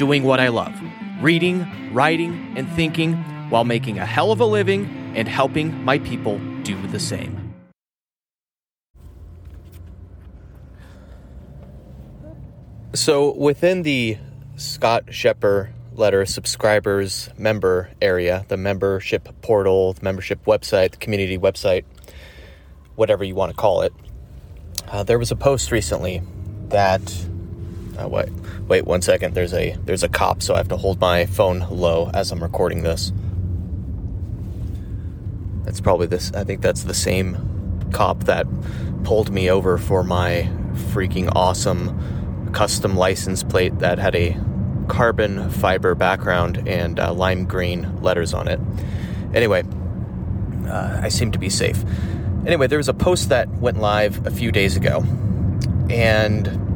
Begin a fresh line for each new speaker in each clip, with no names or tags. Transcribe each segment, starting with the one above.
doing what I love reading, writing, and thinking while making a hell of a living and helping my people do the same. So, within the Scott Scheper letter subscribers member area, the membership portal, the membership website, the community website, whatever you want to call it, uh, there was a post recently that. Uh, wait, wait one second. There's a there's a cop, so I have to hold my phone low as I'm recording this. That's probably this. I think that's the same cop that pulled me over for my freaking awesome custom license plate that had a carbon fiber background and uh, lime green letters on it. Anyway, uh, I seem to be safe. Anyway, there was a post that went live a few days ago, and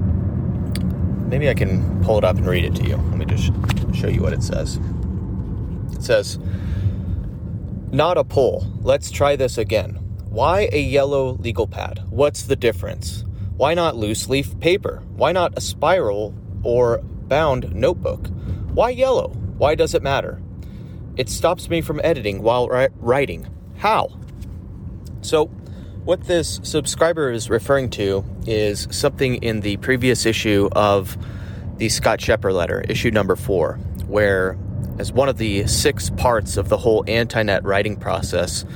maybe I can pull it up and read it to you. Let me just show you what it says. It says, Not a poll. Let's try this again. Why a yellow legal pad? What's the difference? Why not loose leaf paper? Why not a spiral or bound notebook? Why yellow? Why does it matter? It stops me from editing while writing. How? So, what this subscriber is referring to is something in the previous issue of the Scott Scheper letter, issue number four, where, as one of the six parts of the whole anti-net writing process,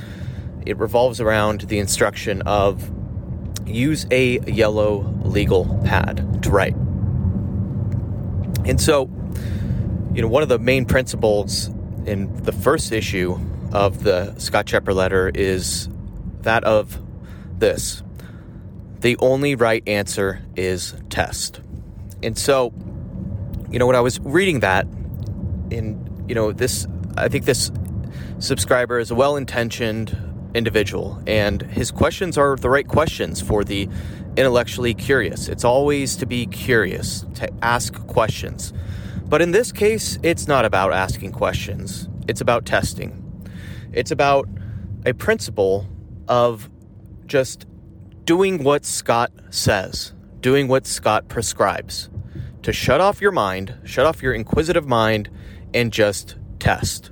it revolves around the instruction of use a yellow legal pad to write. And so, you know, one of the main principles in the first issue of the Scott Scheper letter is that of this the only right answer is test. And so, you know, when I was reading that, in you know, this, I think this subscriber is a well intentioned individual, and his questions are the right questions for the intellectually curious. It's always to be curious, to ask questions. But in this case, it's not about asking questions, it's about testing. It's about a principle of just doing what Scott says, doing what Scott prescribes, to shut off your mind, shut off your inquisitive mind, and just test.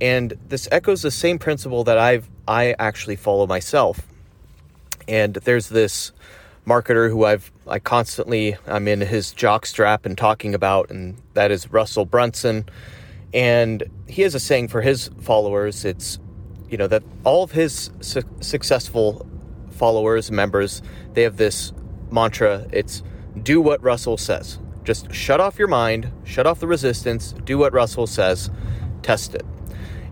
And this echoes the same principle that I've I actually follow myself. And there's this marketer who I've I constantly I'm in his jock strap and talking about, and that is Russell Brunson. And he has a saying for his followers. It's you know that all of his su- successful followers, members, they have this mantra. It's do what Russell says. Just shut off your mind, shut off the resistance, do what Russell says, test it.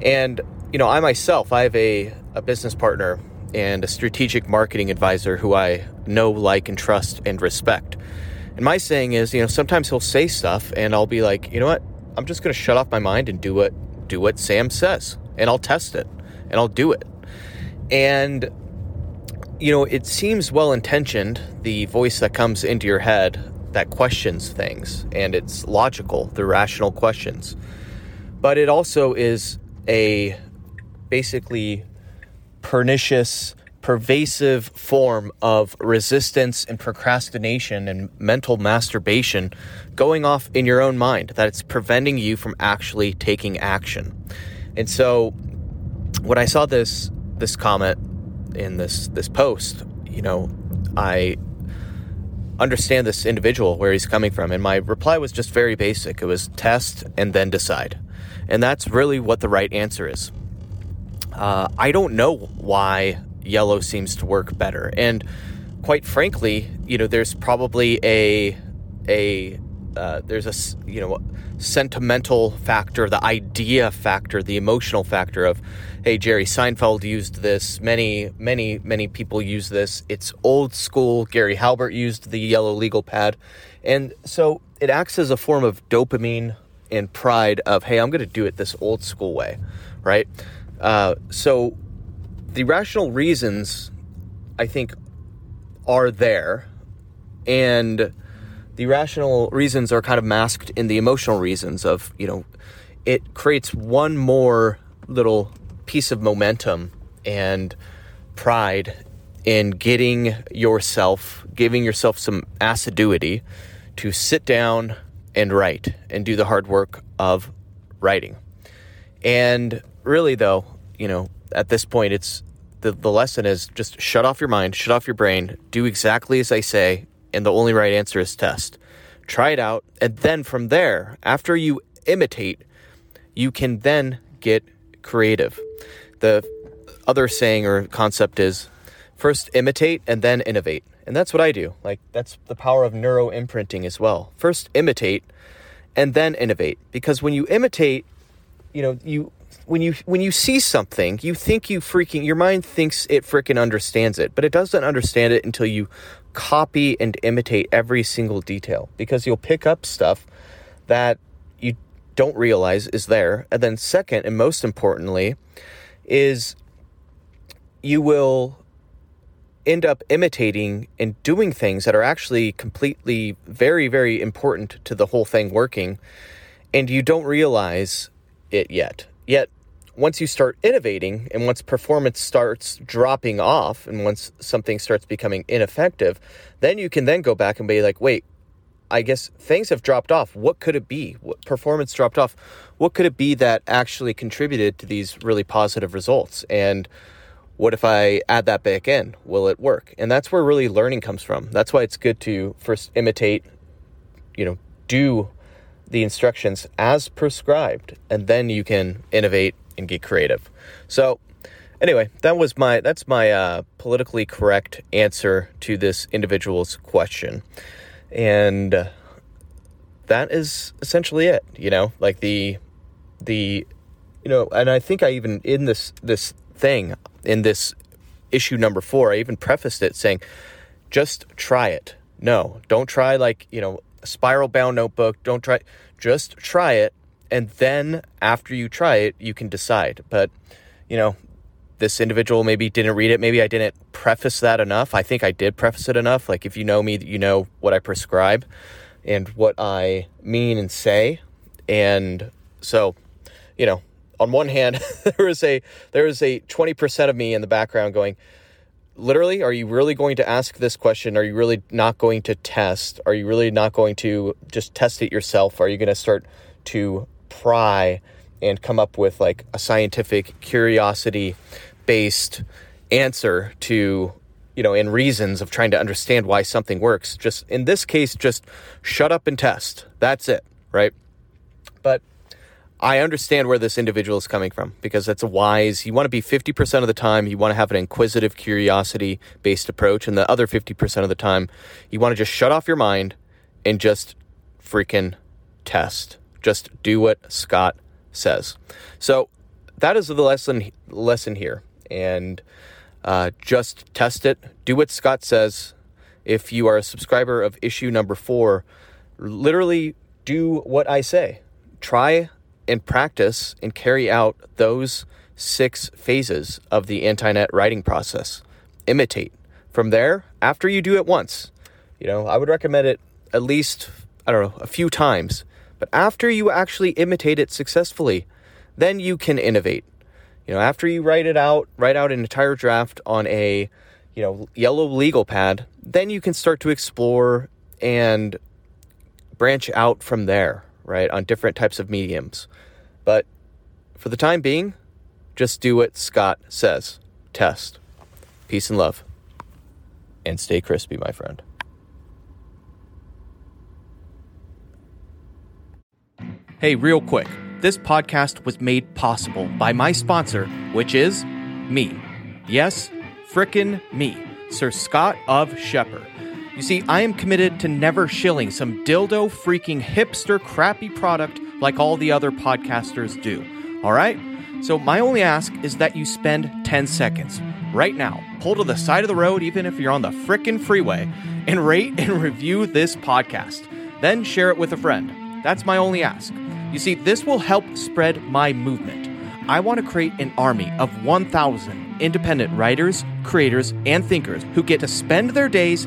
And, you know, I myself, I have a, a business partner and a strategic marketing advisor who I know, like, and trust and respect. And my saying is, you know, sometimes he'll say stuff and I'll be like, you know what? I'm just going to shut off my mind and do what do what Sam says and I'll test it and I'll do it. And you know, it seems well intentioned, the voice that comes into your head that questions things, and it's logical, the rational questions. But it also is a basically pernicious, pervasive form of resistance and procrastination and mental masturbation going off in your own mind, that it's preventing you from actually taking action. And so when I saw this this comment in this this post, you know, I understand this individual where he's coming from, and my reply was just very basic. It was test and then decide, and that's really what the right answer is. Uh, I don't know why yellow seems to work better, and quite frankly, you know, there's probably a a uh, there's a you know sentimental factor, the idea factor, the emotional factor of, hey, Jerry Seinfeld used this. Many, many, many people use this. It's old school. Gary Halbert used the yellow legal pad, and so it acts as a form of dopamine and pride of, hey, I'm going to do it this old school way, right? Uh, so the rational reasons, I think, are there, and the rational reasons are kind of masked in the emotional reasons of, you know, it creates one more little piece of momentum and pride in getting yourself, giving yourself some assiduity to sit down and write and do the hard work of writing. And really, though, you know, at this point, it's the, the lesson is just shut off your mind, shut off your brain, do exactly as I say, and the only right answer is test. Try it out, and then from there, after you imitate, you can then get creative. The other saying or concept is first imitate and then innovate. And that's what I do. Like, that's the power of neuro imprinting as well. First imitate and then innovate. Because when you imitate, you know, you when you when you see something, you think you freaking your mind thinks it freaking understands it, but it doesn't understand it until you copy and imitate every single detail because you'll pick up stuff that you don't realize is there. And then second and most importantly is you will end up imitating and doing things that are actually completely very very important to the whole thing working and you don't realize it yet yet once you start innovating and once performance starts dropping off and once something starts becoming ineffective then you can then go back and be like wait i guess things have dropped off what could it be what performance dropped off what could it be that actually contributed to these really positive results and what if I add that back in? Will it work? And that's where really learning comes from. That's why it's good to first imitate, you know, do the instructions as prescribed, and then you can innovate and get creative. So, anyway, that was my that's my uh, politically correct answer to this individual's question, and uh, that is essentially it. You know, like the the you know, and I think I even in this this thing in this issue number four, I even prefaced it saying, just try it. No, don't try like, you know, spiral bound notebook. Don't try, just try it. And then after you try it, you can decide. But, you know, this individual maybe didn't read it. Maybe I didn't preface that enough. I think I did preface it enough. Like if you know me, you know what I prescribe and what I mean and say. And so, you know, on one hand, there is a there is a 20% of me in the background going, literally, are you really going to ask this question? Are you really not going to test? Are you really not going to just test it yourself? Are you going to start to pry and come up with like a scientific curiosity based answer to you know in reasons of trying to understand why something works just in this case just shut up and test that's it right but I understand where this individual is coming from because that's a wise. You want to be 50% of the time, you want to have an inquisitive, curiosity based approach. And the other 50% of the time, you want to just shut off your mind and just freaking test. Just do what Scott says. So that is the lesson, lesson here. And uh, just test it. Do what Scott says. If you are a subscriber of issue number four, literally do what I say. Try and practice and carry out those six phases of the anti-net writing process. Imitate. From there, after you do it once, you know, I would recommend it at least, I don't know, a few times. But after you actually imitate it successfully, then you can innovate. You know, after you write it out, write out an entire draft on a, you know, yellow legal pad, then you can start to explore and branch out from there, right, on different types of mediums. But for the time being, just do what Scott says test. Peace and love. And stay crispy, my friend. Hey, real quick. This podcast was made possible by my sponsor, which is me. Yes, frickin' me, Sir Scott of Scheper. You see, I am committed to never shilling some dildo freaking hipster crappy product like all the other podcasters do. All right? So, my only ask is that you spend 10 seconds right now, pull to the side of the road, even if you're on the frickin' freeway, and rate and review this podcast. Then share it with a friend. That's my only ask. You see, this will help spread my movement. I want to create an army of 1,000 independent writers, creators, and thinkers who get to spend their days